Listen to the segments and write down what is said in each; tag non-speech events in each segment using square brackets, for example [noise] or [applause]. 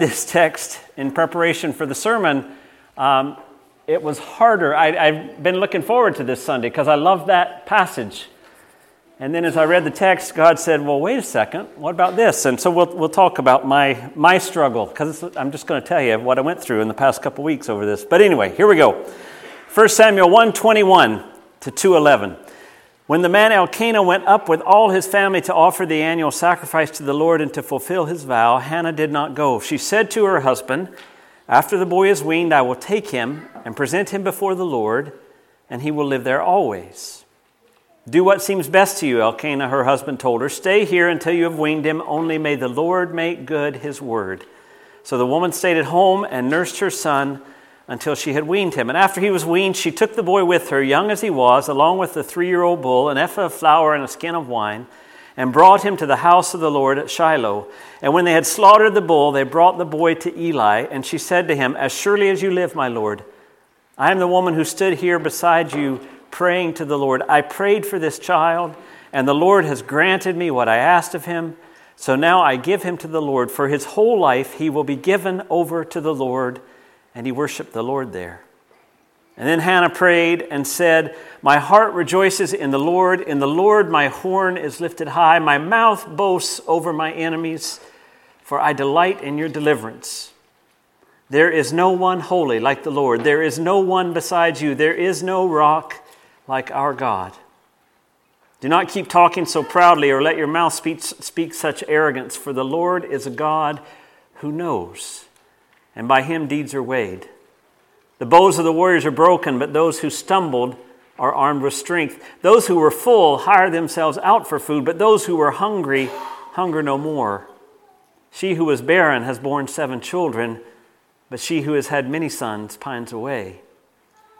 this text in preparation for the sermon, um, it was harder. I, have been looking forward to this Sunday because I love that passage. And then as I read the text, God said, Well, wait a second, what about this? And so we'll, we'll talk about my, my struggle because I'm just going to tell you what I went through in the past couple weeks over this. But anyway, here we go. 1 Samuel 121 to 211. When the man Elkanah went up with all his family to offer the annual sacrifice to the Lord and to fulfill his vow, Hannah did not go. She said to her husband, After the boy is weaned, I will take him and present him before the Lord, and he will live there always. Do what seems best to you, Elkanah, her husband told her. Stay here until you have weaned him, only may the Lord make good his word. So the woman stayed at home and nursed her son until she had weaned him. And after he was weaned, she took the boy with her, young as he was, along with the three year old bull, an ephah of flour, and a skin of wine, and brought him to the house of the Lord at Shiloh. And when they had slaughtered the bull, they brought the boy to Eli, and she said to him, As surely as you live, my Lord, I am the woman who stood here beside you praying to the Lord. I prayed for this child, and the Lord has granted me what I asked of him. So now I give him to the Lord. For his whole life he will be given over to the Lord and he worshiped the Lord there. And then Hannah prayed and said, My heart rejoices in the Lord. In the Lord my horn is lifted high. My mouth boasts over my enemies, for I delight in your deliverance. There is no one holy like the Lord. There is no one besides you. There is no rock like our God. Do not keep talking so proudly or let your mouth speak, speak such arrogance, for the Lord is a God who knows and by him deeds are weighed. The bows of the warriors are broken, but those who stumbled are armed with strength. Those who were full hire themselves out for food, but those who were hungry hunger no more. She who was barren has borne seven children, but she who has had many sons pines away.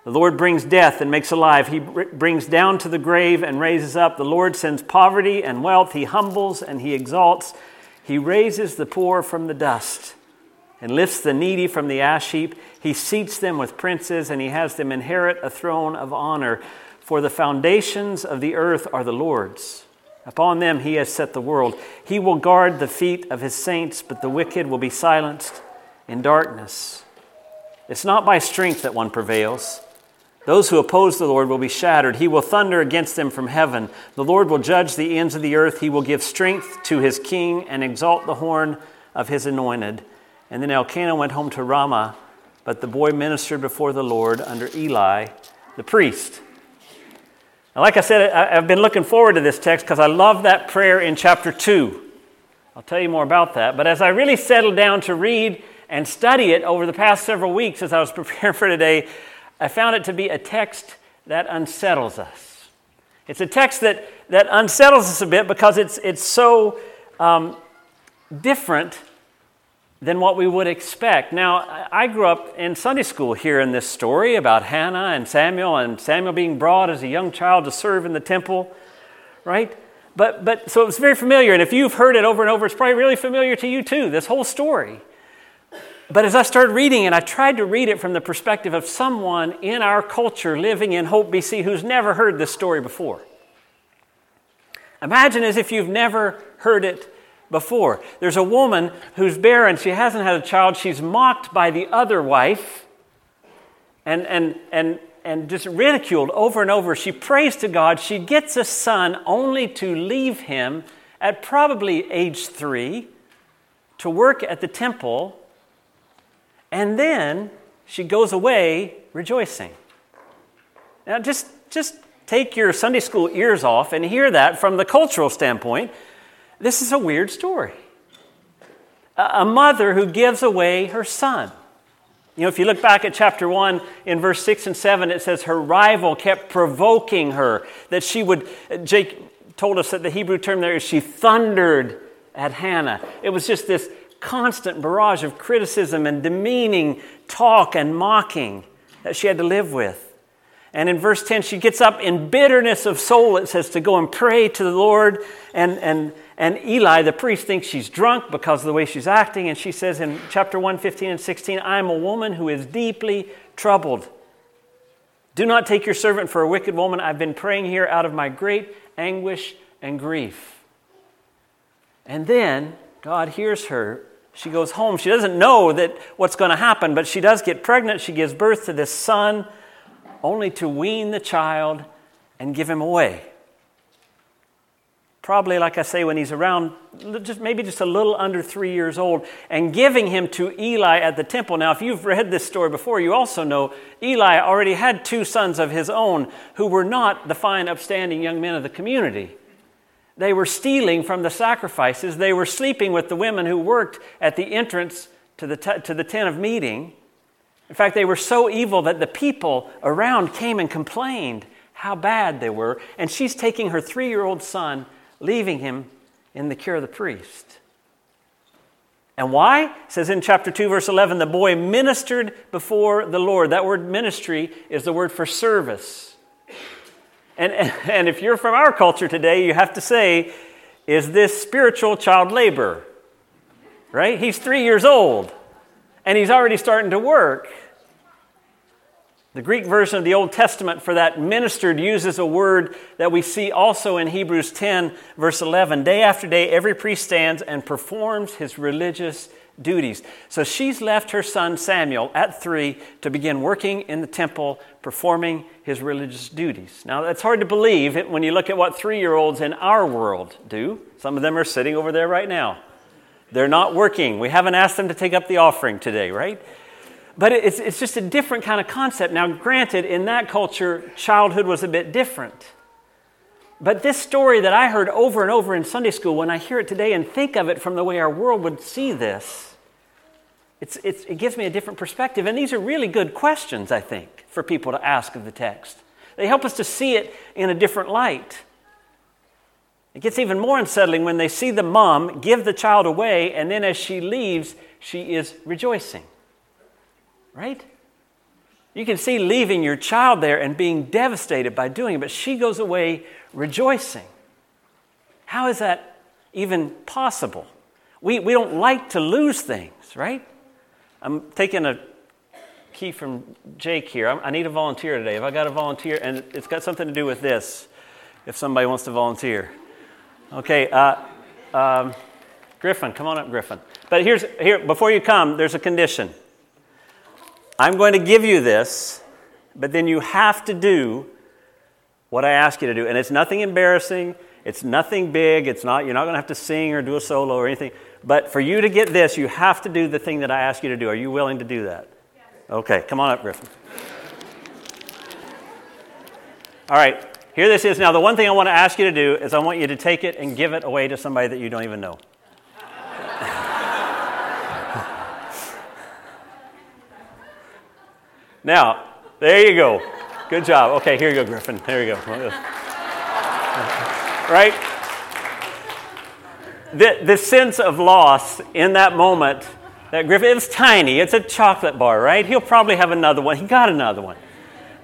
The Lord brings death and makes alive. He brings down to the grave and raises up. The Lord sends poverty and wealth. He humbles and he exalts. He raises the poor from the dust and lifts the needy from the ash heap. He seats them with princes, and he has them inherit a throne of honor. For the foundations of the earth are the Lord's. Upon them he has set the world. He will guard the feet of his saints, but the wicked will be silenced in darkness. It's not by strength that one prevails. Those who oppose the Lord will be shattered. He will thunder against them from heaven. The Lord will judge the ends of the earth. He will give strength to his king and exalt the horn of his anointed. And then Elkanah went home to Ramah, but the boy ministered before the Lord under Eli, the priest. Now, like I said, I've been looking forward to this text because I love that prayer in chapter 2. I'll tell you more about that. But as I really settled down to read and study it over the past several weeks as I was [laughs] preparing for today, I found it to be a text that unsettles us. It's a text that, that unsettles us a bit because it's, it's so um, different than what we would expect. Now, I grew up in Sunday school hearing this story about Hannah and Samuel, and Samuel being brought as a young child to serve in the temple, right? But, but so it was very familiar, and if you've heard it over and over, it's probably really familiar to you too, this whole story. But as I started reading it, I tried to read it from the perspective of someone in our culture living in Hope, BC, who's never heard this story before. Imagine as if you've never heard it before. There's a woman who's barren, she hasn't had a child, she's mocked by the other wife and, and, and, and just ridiculed over and over. She prays to God, she gets a son only to leave him at probably age three to work at the temple, and then she goes away rejoicing. Now, just, just take your Sunday school ears off and hear that from the cultural standpoint. This is a weird story. A mother who gives away her son. You know, if you look back at chapter 1 in verse 6 and 7, it says her rival kept provoking her, that she would, Jake told us that the Hebrew term there is she thundered at Hannah. It was just this constant barrage of criticism and demeaning talk and mocking that she had to live with. And in verse 10, she gets up in bitterness of soul, it says, to go and pray to the Lord. And, and, and Eli, the priest, thinks she's drunk because of the way she's acting. And she says in chapter 1, 15 and 16, I am a woman who is deeply troubled. Do not take your servant for a wicked woman. I've been praying here out of my great anguish and grief. And then God hears her She goes home. She doesn't know that what's going to happen, but she does get pregnant. She gives birth to this son, only to wean the child and give him away. Probably, like I say, when he's around just maybe just a little under three years old, and giving him to Eli at the temple. Now, if you've read this story before, you also know Eli already had two sons of his own who were not the fine, upstanding young men of the community. They were stealing from the sacrifices. They were sleeping with the women who worked at the entrance to the, t- to the tent of meeting. In fact, they were so evil that the people around came and complained how bad they were. And she's taking her three year old son, leaving him in the care of the priest. And why? It says in chapter 2, verse 11, the boy ministered before the Lord. That word ministry is the word for service. And, [laughs] and if you're from our culture today, you have to say, is this spiritual child labor? Right? He's three years old and he's already starting to work. The Greek version of the Old Testament for that ministered uses a word that we see also in Hebrews 10, verse 11. Day after day, every priest stands and performs his religious duties. So she's left her son Samuel at three to begin working in the temple, performing his religious duties. Now, that's hard to believe when you look at what three year olds in our world do. Some of them are sitting over there right now. They're not working. We haven't asked them to take up the offering today, right? But it's, it's just a different kind of concept. Now, granted, in that culture, childhood was a bit different. But this story that I heard over and over in Sunday school, when I hear it today and think of it from the way our world would see this, it's, it's, it gives me a different perspective. And these are really good questions, I think, for people to ask of the text. They help us to see it in a different light. It gets even more unsettling when they see the mom give the child away, and then as she leaves, she is rejoicing. Right? You can see leaving your child there and being devastated by doing it, but she goes away rejoicing. How is that even possible? We, we don't like to lose things, right? I'm taking a key from Jake here. I need a volunteer today. If I got a volunteer, and it's got something to do with this, if somebody wants to volunteer. Okay, uh, um, Griffin, come on up, Griffin. But here's here before you come, there's a condition. I'm going to give you this, but then you have to do what I ask you to do, and it's nothing embarrassing. It's nothing big. It's not. You're not going to have to sing or do a solo or anything. But for you to get this, you have to do the thing that I ask you to do. Are you willing to do that? Yes. Okay, come on up, Griffin. All right, here this is. Now, the one thing I want to ask you to do is I want you to take it and give it away to somebody that you don't even know. [laughs] now, there you go. Good job. Okay, here you go, Griffin. There you go. [laughs] Right? the, the sense of loss in that moment that Griffin, it's tiny, it's a chocolate bar, right? He'll probably have another one. He got another one.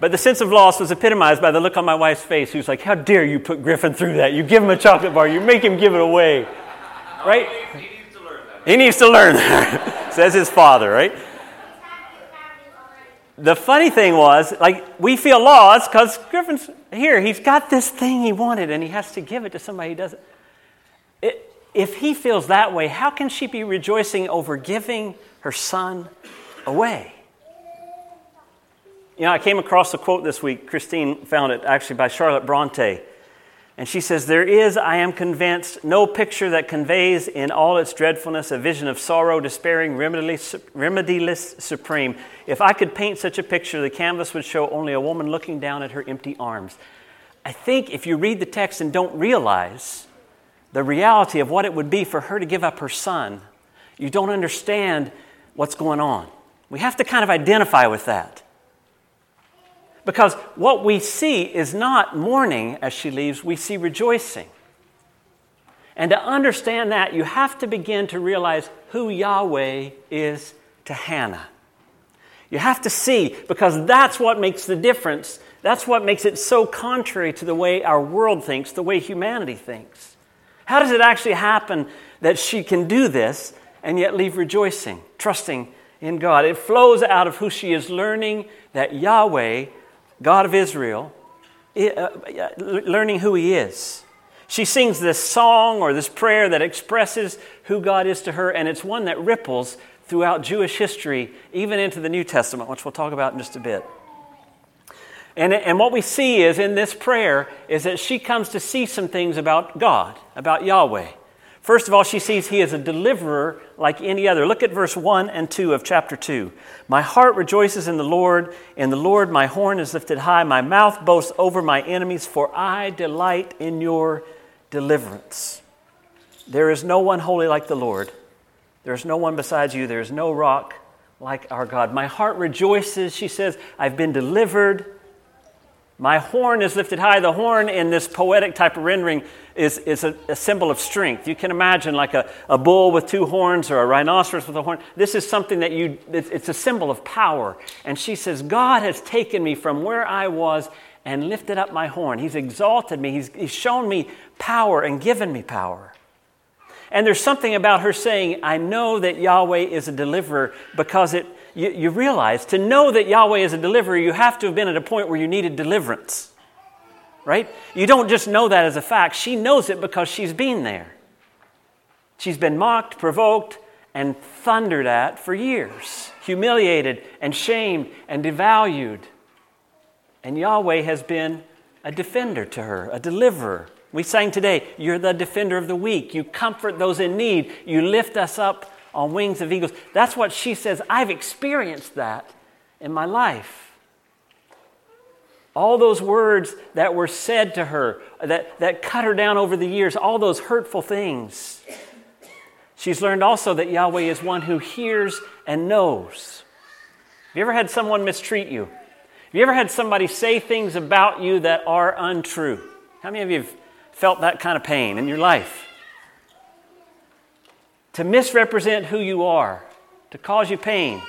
But the sense of loss was epitomized by the look on my wife's face, who's like, How dare you put Griffin through that? You give him a chocolate bar, you make him give it away. Right? He needs to learn that. He needs to learn that, [laughs] says his father, right? The funny thing was, like, we feel lost because Griffin's here. He's got this thing he wanted and he has to give it to somebody who doesn't. It, if he feels that way, how can she be rejoicing over giving her son away? You know, I came across a quote this week. Christine found it actually by Charlotte Bronte. And she says, There is, I am convinced, no picture that conveys in all its dreadfulness a vision of sorrow, despairing, remediless, remediless supreme. If I could paint such a picture, the canvas would show only a woman looking down at her empty arms. I think if you read the text and don't realize the reality of what it would be for her to give up her son, you don't understand what's going on. We have to kind of identify with that. Because what we see is not mourning as she leaves, we see rejoicing. And to understand that, you have to begin to realize who Yahweh is to Hannah. You have to see, because that's what makes the difference. That's what makes it so contrary to the way our world thinks, the way humanity thinks. How does it actually happen that she can do this and yet leave rejoicing, trusting in God? It flows out of who she is learning that Yahweh, God of Israel, uh, learning who He is. She sings this song or this prayer that expresses who God is to her, and it's one that ripples throughout Jewish history, even into the New Testament, which we'll talk about in just a bit. And, and what we see is in this prayer is that she comes to see some things about God, about Yahweh. First of all, she sees he is a deliverer like any other. Look at verse 1 and 2 of chapter 2. My heart rejoices in the Lord. In the Lord, my horn is lifted high. My mouth boasts over my enemies, for I delight in your deliverance. There is no one holy like the Lord. There is no one besides you. There is no rock like our God. My heart rejoices. She says, I've been delivered. My horn is lifted high. The horn in this poetic type of rendering is, is a, a, symbol of strength. You can imagine like a, a bull with two horns or a rhinoceros with a horn. This is something that you, it's a symbol of power. And she says, God has taken me from where I was and lifted up my horn. He's exalted me. He's, he's shown me power and given me power. And there's something about her saying, I know that Yahweh is a deliverer because it, you, you realize to know that Yahweh is a deliverer, you have to have been at a point where you needed deliverance. Right? You don't just know that as a fact. She knows it because she's been there. She's been mocked, provoked, and thundered at for years, humiliated and shamed and devalued. And Yahweh has been a defender to her, a deliverer. We sang today, You're the defender of the weak. You comfort those in need. You lift us up on wings of eagles. That's what she says. I've experienced that in my life. All those words that were said to her, that, that cut her down over the years, all those hurtful things. She's learned also that Yahweh is one who hears and knows. Have you ever had someone mistreat you? Have you ever had somebody say things about you that are untrue? How many of you have felt that kind of pain in your life? to misrepresent who you are, to cause you pain.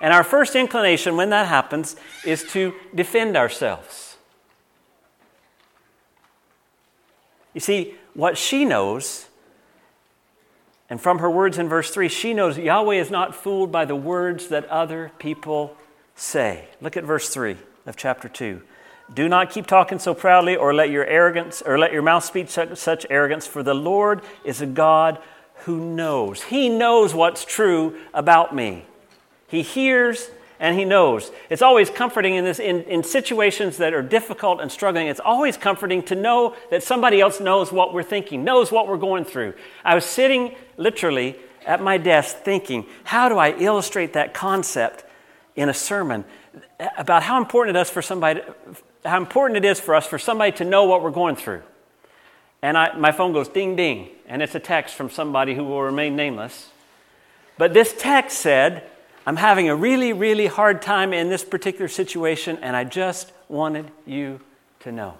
And our first inclination when that happens is to defend ourselves. You see, what she knows, and from her words in verse 3, she knows Yahweh is not fooled by the words that other people say. Look at verse 3 of chapter 2. Do not keep talking so proudly or let your arrogance or let your mouth speak such, arrogance, for the Lord is a God who knows. He knows what's true about me. He hears and he knows. It's always comforting in this in, in situations that are difficult and struggling. It's always comforting to know that somebody else knows what we're thinking, knows what we're going through. I was sitting literally at my desk thinking, how do I illustrate that concept in a sermon about how important it is for somebody how important it is for us for somebody to know what we're going through. And I, my phone goes ding ding, and it's a text from somebody who will remain nameless. But this text said, I'm having a really, really hard time in this particular situation, and I just wanted you to know.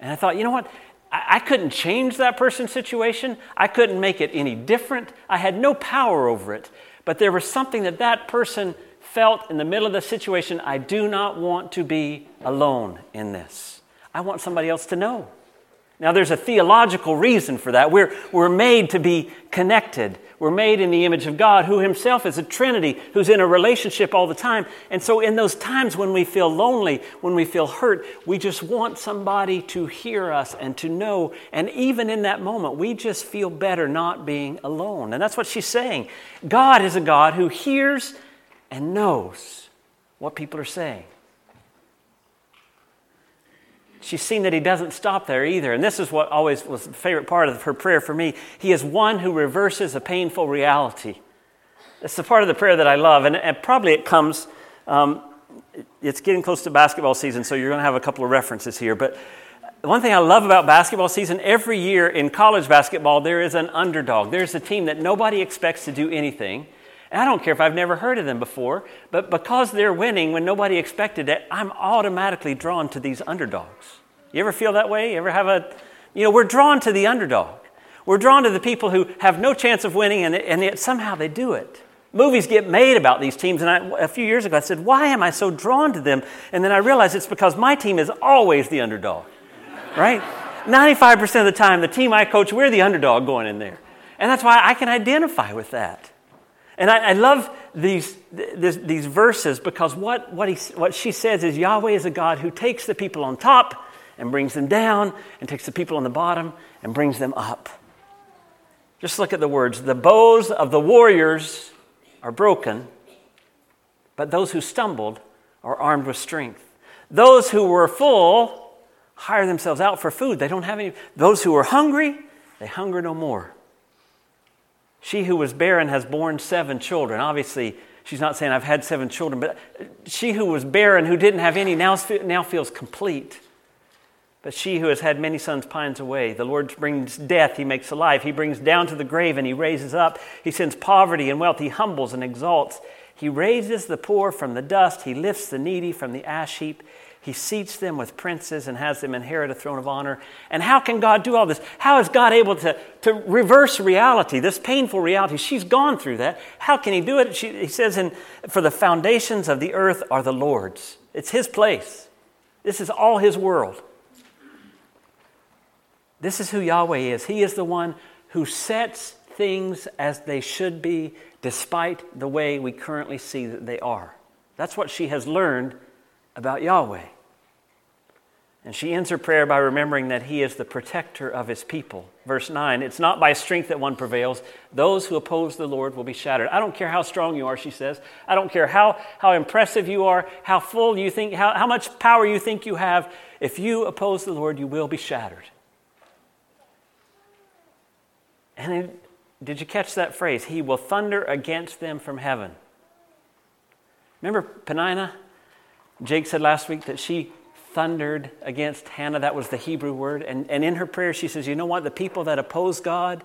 And I thought, you know what? I, couldn't change that person's situation. I couldn't make it any different. I had no power over it. But there was something that that person felt in the middle of the situation. I do not want to be alone in this. I want somebody else to know. Now, there's a theological reason for that. We're, we're made to be connected. We're made in the image of God, who Himself is a Trinity, who's in a relationship all the time. And so, in those times when we feel lonely, when we feel hurt, we just want somebody to hear us and to know. And even in that moment, we just feel better not being alone. And that's what she's saying. God is a God who hears and knows what people are saying she's seen that he doesn't stop there either. And this is what always was the favorite part of her prayer for me. He is one who reverses a painful reality. It's the part of the prayer that I love. And, and probably it comes, um, it's getting close to basketball season, so you're going to have a couple of references here. But one thing I love about basketball season, every year in college basketball, there is an underdog. There's a team that nobody expects to do anything. And I don't care if I've never heard of them before, but because they're winning when nobody expected it, I'm automatically drawn to these underdogs. You ever feel that way? You ever have a, you know, we're drawn to the underdog. We're drawn to the people who have no chance of winning, and, and yet somehow they do it. Movies get made about these teams, and I, a few years ago I said, Why am I so drawn to them? And then I realized it's because my team is always the underdog, right? 95% of the time, the team I coach, we're the underdog going in there. And that's why I can identify with that. And I, I love these, this, these verses because what, what, he, what she says is Yahweh is a God who takes the people on top and brings them down, and takes the people on the bottom and brings them up. Just look at the words. The bows of the warriors are broken, but those who stumbled are armed with strength. Those who were full hire themselves out for food. They don't have any. Those who were hungry, they hunger no more. She who was barren has borne seven children. Obviously, she's not saying I've had seven children, but she who was barren, who didn't have any, now, now feels complete. But she who has had many sons pines away. The Lord brings death, he makes alive. He brings down to the grave and he raises up. He sends poverty and wealth. He humbles and exalts. He raises the poor from the dust. He lifts the needy from the ash heap. He seats them with princes and has them inherit a throne of honor. And how can God do all this? How is God able to, to reverse reality, this painful reality? She's gone through that. How can He do it? She, he says, in, For the foundations of the earth are the Lord's. It's His place. This is all His world. This is who Yahweh is. He is the one who sets things as they should be despite the way we currently see that they are. That's what she has learned about Yahweh. And she ends her prayer by remembering that he is the protector of his people. Verse 9 It's not by strength that one prevails. Those who oppose the Lord will be shattered. I don't care how strong you are, she says. I don't care how, how impressive you are, how full you think, how, how much power you think you have. If you oppose the Lord, you will be shattered. And then, did you catch that phrase? He will thunder against them from heaven. Remember Peninnah? Jake said last week that she thundered against Hannah. That was the Hebrew word. And, and in her prayer, she says, You know what? The people that oppose God,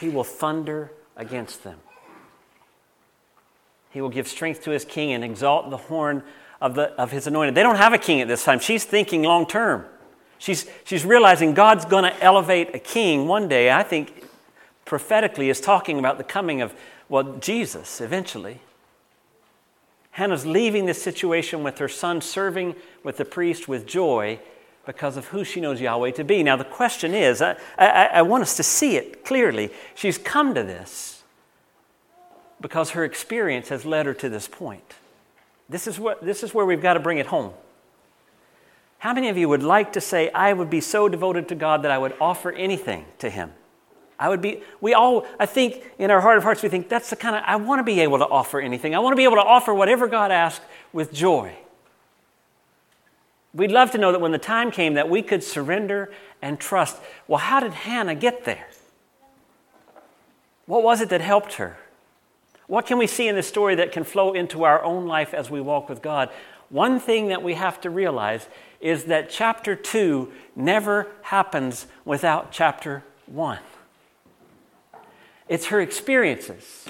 He will thunder against them. He will give strength to His king and exalt the horn of, the, of His anointed. They don't have a king at this time. She's thinking long term. She's, she's realizing God's going to elevate a king one day. I think prophetically is talking about the coming of, well, Jesus eventually. Hannah's leaving this situation with her son serving with the priest with joy because of who she knows Yahweh to be. Now, the question is I, I, I, want us to see it clearly. She's come to this because her experience has led her to this point. This is, what, this is where we've got to bring it home. How many of you would like to say, I would be so devoted to God that I would offer anything to Him? I would be, we all, I think in our heart of hearts, we think that's the kind of, I want to be able to offer anything. I want to be able to offer whatever God asks with joy. We'd love to know that when the time came that we could surrender and trust. Well, how did Hannah get there? What was it that helped her? What can we see in this story that can flow into our own life as we walk with God? One thing that we have to realize is that chapter 2 never happens without chapter 1. It's her experiences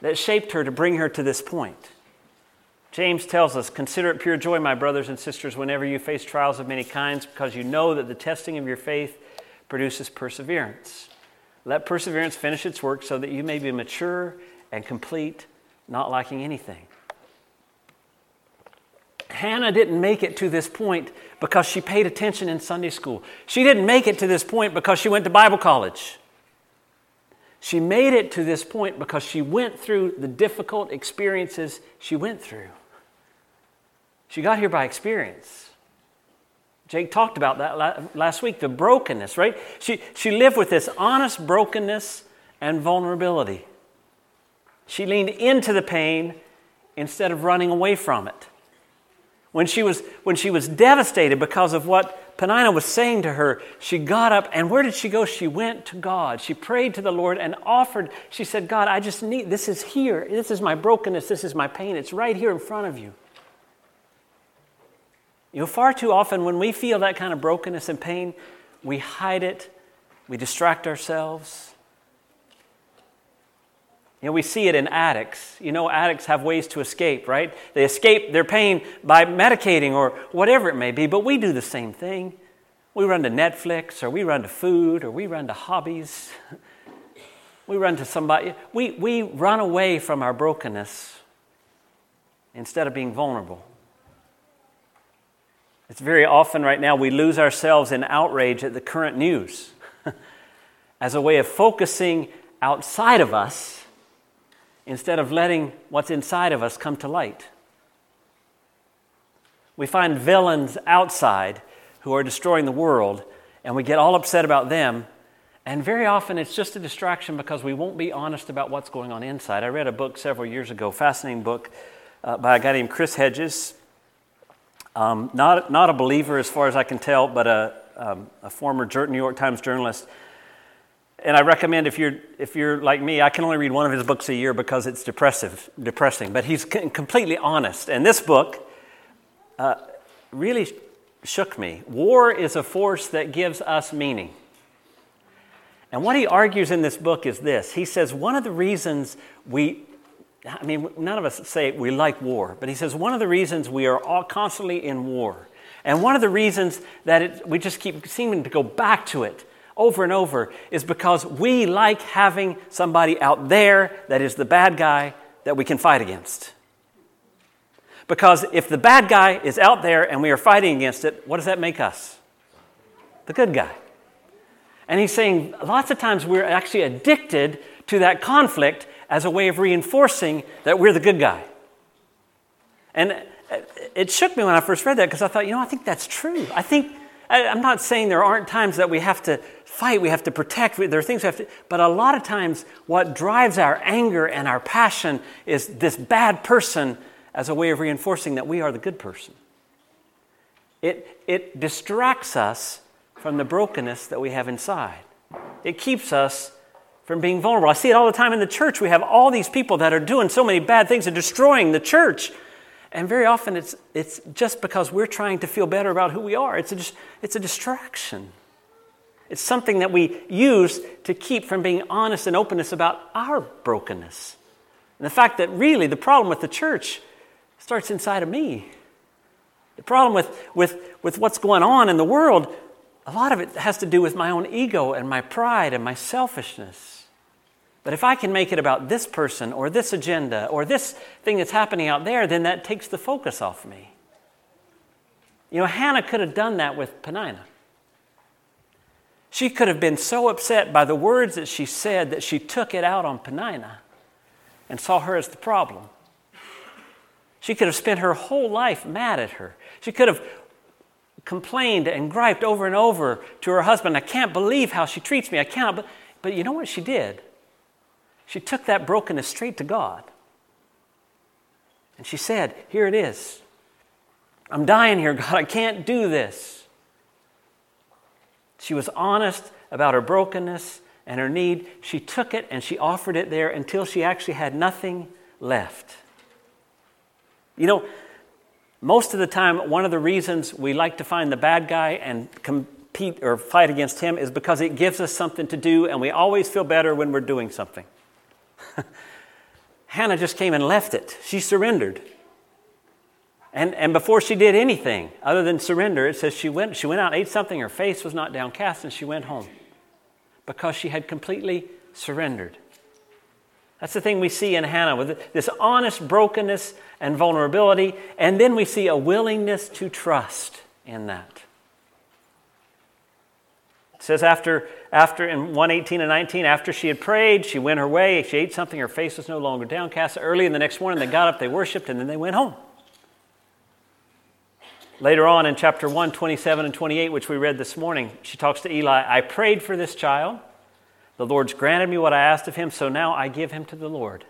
that shaped her to bring her to this point. James tells us, Consider it pure joy, my brothers and sisters, whenever you face trials of many kinds, because you know that the testing of your faith produces perseverance. Let perseverance finish its work so that you may be mature and complete, not lacking anything. Hannah didn't make it to this point because she paid attention in Sunday school. She didn't make it to this point because she went to Bible college. She made it to this point because she went through the difficult experiences she went through. She got here by experience. Jake talked about that last week the brokenness, right? She, she lived with this honest brokenness and vulnerability. She leaned into the pain instead of running away from it. When she was, when she was devastated because of what Peninnah was saying to her, she got up, and where did she go? She went to God. She prayed to the Lord and offered. She said, God, I just need, this is here. This is my brokenness. This is my pain. It's right here in front of you. You know, far too often when we feel that kind of brokenness and pain, we hide it, we distract ourselves. You know, we see it in addicts. You know, addicts have ways to escape, right? They escape their pain by medicating or whatever it may be, but we do the same thing. We run to Netflix or we run to food or we run to hobbies. We run to somebody. We, we run away from our brokenness instead of being vulnerable. It's very often right now we lose ourselves in outrage at the current news [laughs] as a way of focusing outside of us instead of letting what's inside of us come to light. We find villains outside who are destroying the world, and we get all upset about them. And very often it's just a distraction because we won't be honest about what's going on inside. I read a book several years ago, fascinating book uh, by a guy named Chris Hedges. Um, not, not a believer as far as I can tell, but a, um, a former New York Times journalist. And I recommend if you're, if you're like me, I can only read one of his books a year because it's depressive, depressing. But he's completely honest. And this book uh, really shook me. War is a force that gives us meaning. And what he argues in this book is this he says, one of the reasons we, I mean, none of us say we like war, but he says, one of the reasons we are all constantly in war, and one of the reasons that it, we just keep seeming to go back to it over and over is because we like having somebody out there that is the bad guy that we can fight against. Because if the bad guy is out there and we are fighting against it, what does that make us? The good guy. And he's saying lots of times we're actually addicted to that conflict as a way of reinforcing that we're the good guy. And it shook me when I first read that because I thought, you know, I think that's true. I think, I'm not saying there aren't times that we have to fight, we have to protect, there are things we have to, but a lot of times what drives our anger and our passion is this bad person as a way of reinforcing that we are the good person. It, it distracts us from the brokenness that we have inside. It keeps us from being vulnerable. I see it all the time in the church. We have all these people that are doing so many bad things and destroying the church. And very often it's, it's just because we're trying to feel better about who we are. It's a, it's a distraction. It's something that we use to keep from being honest and openness about our brokenness. And the fact that really the problem with the church starts inside of me. The problem with, with, with what's going on in the world a lot of it has to do with my own ego and my pride and my selfishness. But if I can make it about this person or this agenda or this thing that's happening out there, then that takes the focus off me. You know, Hannah could have done that with Peninnah. She could have been so upset by the words that she said that she took it out on Peninnah and saw her as the problem. She could have spent her whole life mad at her. She could have complained and griped over and over to her husband, I can't believe how she treats me. I cannot. But, but you know what she did? She took that brokenness straight to God. And she said, Here it is. I'm dying here, [laughs] God. I can't do this. She was honest about her brokenness and her need. She took it and she offered it there until she actually had nothing left. You know, most of the time, one of the reasons we like to find the bad guy and compete or fight against him is because it gives us something to do, and we always feel better when we're doing something. [laughs] Hannah just came and left it. She surrendered. And, and before she did anything other than surrender, it says she went, she went out, ate something, her face was not downcast, and she went home because she had completely surrendered. That's the thing we see in Hannah with this honest brokenness and vulnerability, and then we see a willingness to trust in that. It says after, after in 118 and 19, after she had prayed, she went her way, she ate something, her face was no longer downcast. Early in the next morning, they got up, they worshiped, and then they went home. Later on in chapter 1, 27 and 28, which we read this morning, she talks to Eli I prayed for this child the Lord's granted me what I asked of him, so now I give him to the Lord.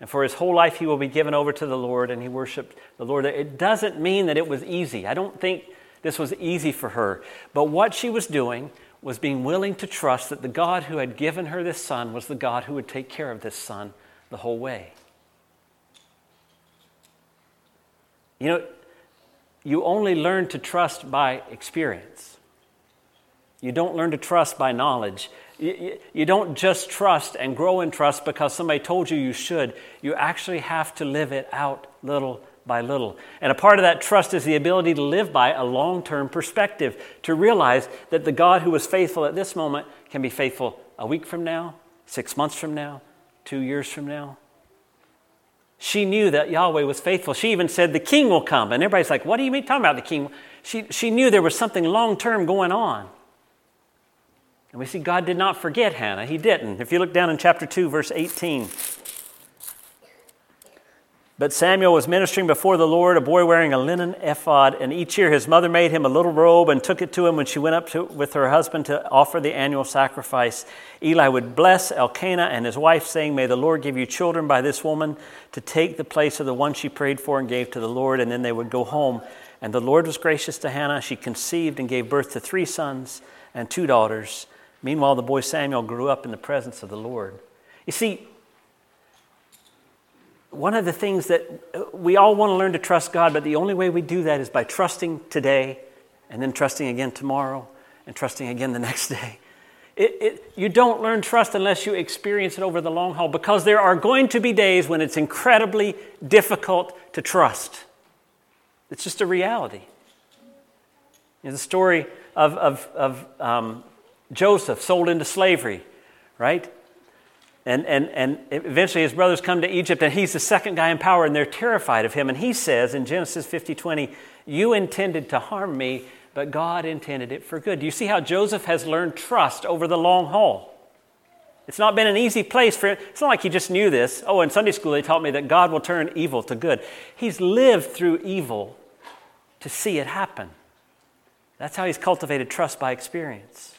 And for his whole life, he will be given over to the Lord, and he worshiped the Lord. It doesn't mean that it was easy. I don't think this was easy for her. But what she was doing was being willing to trust that the God who had given her this son was the God who would take care of this son the whole way. You know, you only learn to trust by experience. You don't learn to trust by knowledge. You, you, don't just trust and grow in trust because somebody told you you should. You actually have to live it out little by little. And a part of that trust is the ability to live by a long term perspective, to realize that the God who was faithful at this moment can be faithful a week from now, six months from now, two years from now. She knew that Yahweh was faithful. She even said, The king will come. And everybody's like, What do you mean talking about the king? She, she knew there was something long term going on. And we see God did not forget Hannah. He didn't. If you look down in chapter 2, verse 18. But Samuel was ministering before the Lord, a boy wearing a linen ephod, and each year his mother made him a little robe and took it to him when she went up to, with her husband to offer the annual sacrifice. Eli would bless Elkanah and his wife, saying, May the Lord give you children by this woman to take the place of the one she prayed for and gave to the Lord. And then they would go home. And the Lord was gracious to Hannah. She conceived and gave birth to three sons and two daughters. Meanwhile, the boy Samuel grew up in the presence of the Lord. You see, one of the things that uh, we all want to learn to trust God, but the only way we do that is by trusting today and then trusting again tomorrow and trusting again the [laughs] next day. It, it, you don't learn trust unless you experience it over the long haul because there are going to be days when it's incredibly difficult to trust. It's just a reality. You know, the story of, of, of um, Joseph sold into slavery, right? And, and, and eventually his brothers come to Egypt, and he's the second guy in power, and they're terrified of him. And he says in Genesis 50 20, You intended to harm me, but God intended it for good. Do you see how Joseph has learned trust over the long haul? It's not been an easy place for him. It's not like he just knew this. Oh, in Sunday school, they taught me that God will turn evil to good. He's lived through evil to see it happen. That's how he's cultivated trust by experience.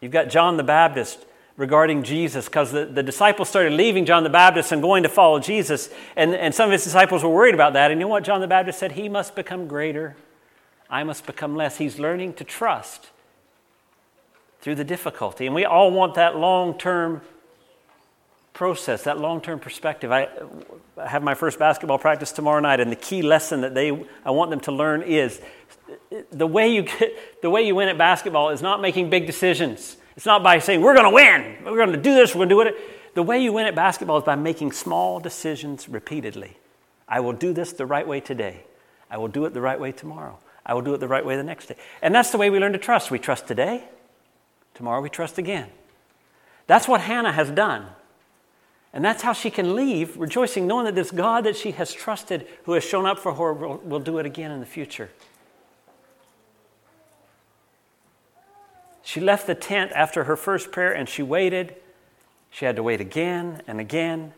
You've got John the Baptist regarding Jesus because the, the disciples started leaving John the Baptist and going to follow Jesus. And, and some of his disciples were worried about that. And you know what John the Baptist said? He must become greater, I must become less. He's learning to trust through the difficulty. And we all want that long term process, that long term perspective. I, I have my first basketball practice tomorrow night, and the key lesson that they, I want them to learn is the way you, get, the way you win at basketball is not making big decisions. It's not by saying, we're going to win, we're going to do this, we're going to do it. The way you win at basketball is by making small decisions repeatedly. I will do this the right way today. I will do it the right way tomorrow. I will do it the right way the next day. And that's the way we learn to trust. We trust today, tomorrow we trust again. That's what Hannah has done. And that's how she can leave rejoicing, knowing that this God that she has trusted, who has shown up for her, will, will do it again in the future. She left the tent after her first prayer and she waited. She had to wait again and again.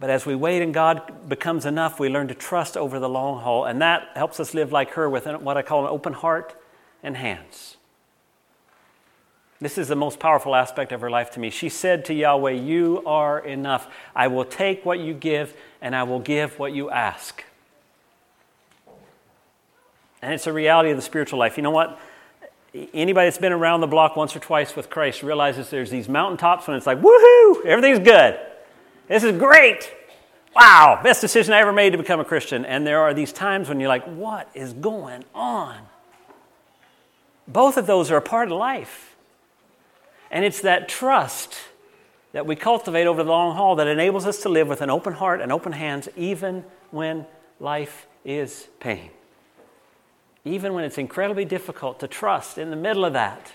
But as we wait and God becomes enough, we learn to trust over the long haul. And that helps us live like her with what I call an open heart and hands. This is the most powerful aspect of her life to me. She said to Yahweh, You are enough. I will take what you give and I will give what you ask. And it's a reality of the spiritual life. You know what? Anybody that's been around the block once or twice with Christ realizes there's these mountaintops when it's like, woohoo, everything's good. This is great. Wow, best decision I ever made to become a Christian. And there are these times when you're like, what is going on? Both of those are a part of life. And it's that trust that we cultivate over the long haul that enables us to live with an open heart and open hands, even when life is pain even when it's incredibly difficult to trust in the middle of that.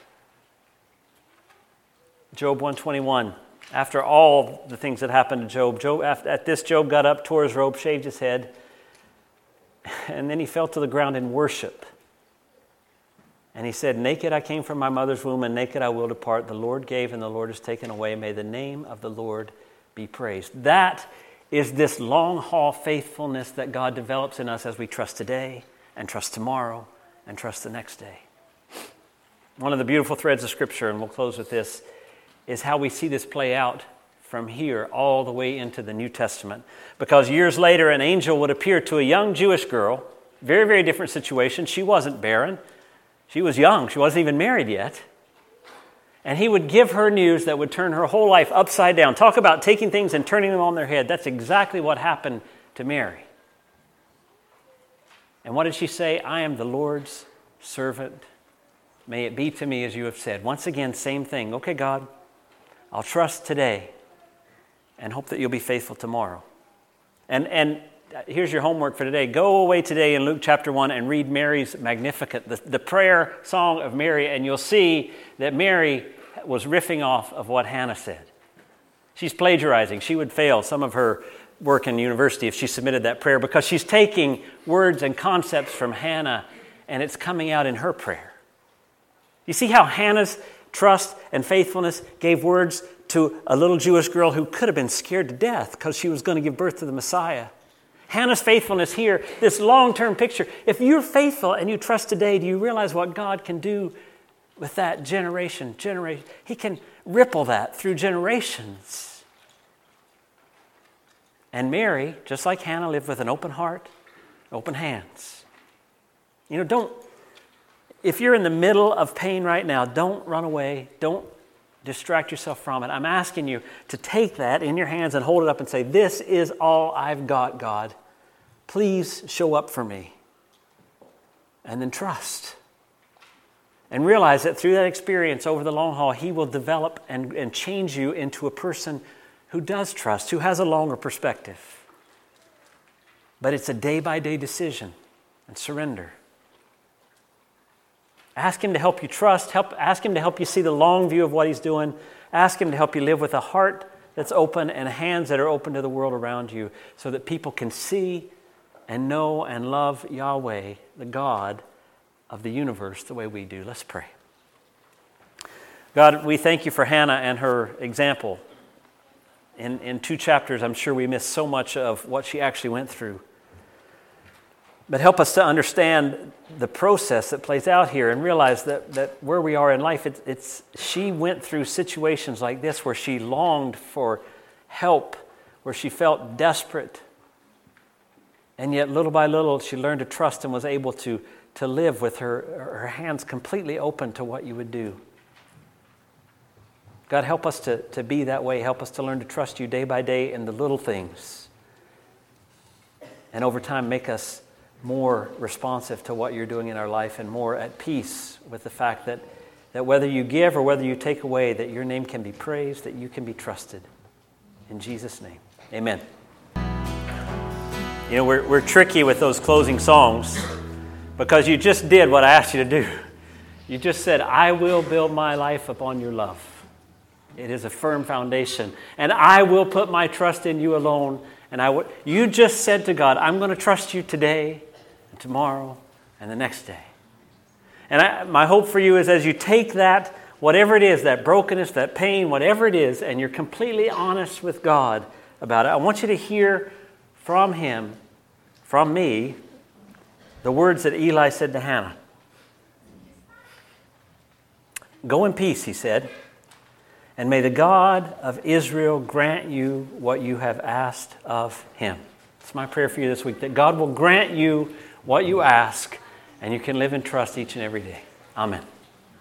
Job 121. After all the things that happened to Job, Job at this, Job got up, tore his robe, shaved his head, and then he fell to the ground in worship. And he said, Naked I came from my mother's womb, and naked I will depart. The Lord gave, and the Lord has taken away. May the name of the Lord be praised. That is this long haul faithfulness that God develops in us as we trust today and trust tomorrow and trust the next day. One of the beautiful threads of Scripture, and we'll close with this, is how we see this play out from here all the way into the New Testament. Because years later, an angel would appear to a young Jewish girl, very, very different situation. She wasn't barren, she was young, she wasn't even married yet. And he would give her news that would turn her whole life upside down. Talk about taking things and turning them on their head. That's exactly what happened to Mary. And what did she say? I am the Lord's servant. May it be to me as you have said. Once again, same thing. Okay, God, I'll trust today and hope that you'll be faithful tomorrow. And, and here's your homework for today. Go away today in Luke chapter 1 and read Mary's Magnificat, the, the prayer song of Mary, and you'll see that Mary was riffing off of what Hannah said. She's plagiarizing. She would fail some of her work in university if she submitted that prayer because she's taking words and concepts from Hannah and it's coming out in her prayer. You see how Hannah's trust and faithfulness gave words to a little Jewish girl who could have been scared to death because she was going to give birth to the Messiah. Hannah's faithfulness here, this long term picture. If you're faithful and you trust today, do you realize what God can do with that generation? Generation, He can ripple that through generations. And Mary, just like Hannah, lived with an open heart, open hands. You know, don't, if you're in the middle of pain right now, don't run away. Don't distract yourself from it. I'm asking you to take that in your hands and hold it up and say, This is all I've got, God. Please show up for me. And then trust. And realize that through that experience over the long haul, He will develop and, and change you into a person who does trust, who has a longer perspective. But it's a day by day decision and surrender. Ask Him to help you trust. Help, ask Him to help you see the long view of what He's doing. Ask Him to help you live with a heart that's open and hands that are open to the world around you so that people can see and know and love Yahweh, the God of the universe, the way we do. Let's pray. God, we thank you for Hannah and her example. In, in two chapters, I'm sure we missed so much of what she actually went through. But help us to understand the process that plays out here and realize that, that where we are in life, it's, it's, she went through situations like this where she longed for help, where she felt desperate. And yet, little by little, she learned to trust and was able to, to live with her, her hands completely open to what you would do. God, help us to, to be that way. Help us to learn to trust you day by day in the little things. And over time, make us more responsive to what you're doing in our life and more at peace with the fact that, that whether you give or whether you take away, that your name can be praised, that you can be trusted. In Jesus' name, amen. You know, we're, we're tricky with those closing songs because you just did what I asked you to do. You just said, I will build my life upon your love. It is a firm foundation. And I will put my trust in you alone. And I you just said to God, I'm going to trust you today and tomorrow, and the next day. And I, my hope for you is as you take that, whatever it is, that brokenness, that pain, whatever it is, and you're completely honest with God about it, I want you to hear from Him, from me, the words that Eli said to Hannah. Go in peace, he said, and may the God of Israel grant you what you have asked of him. It's my prayer for you this week that God will grant you what you ask, and you can live in trust each and every day. Amen.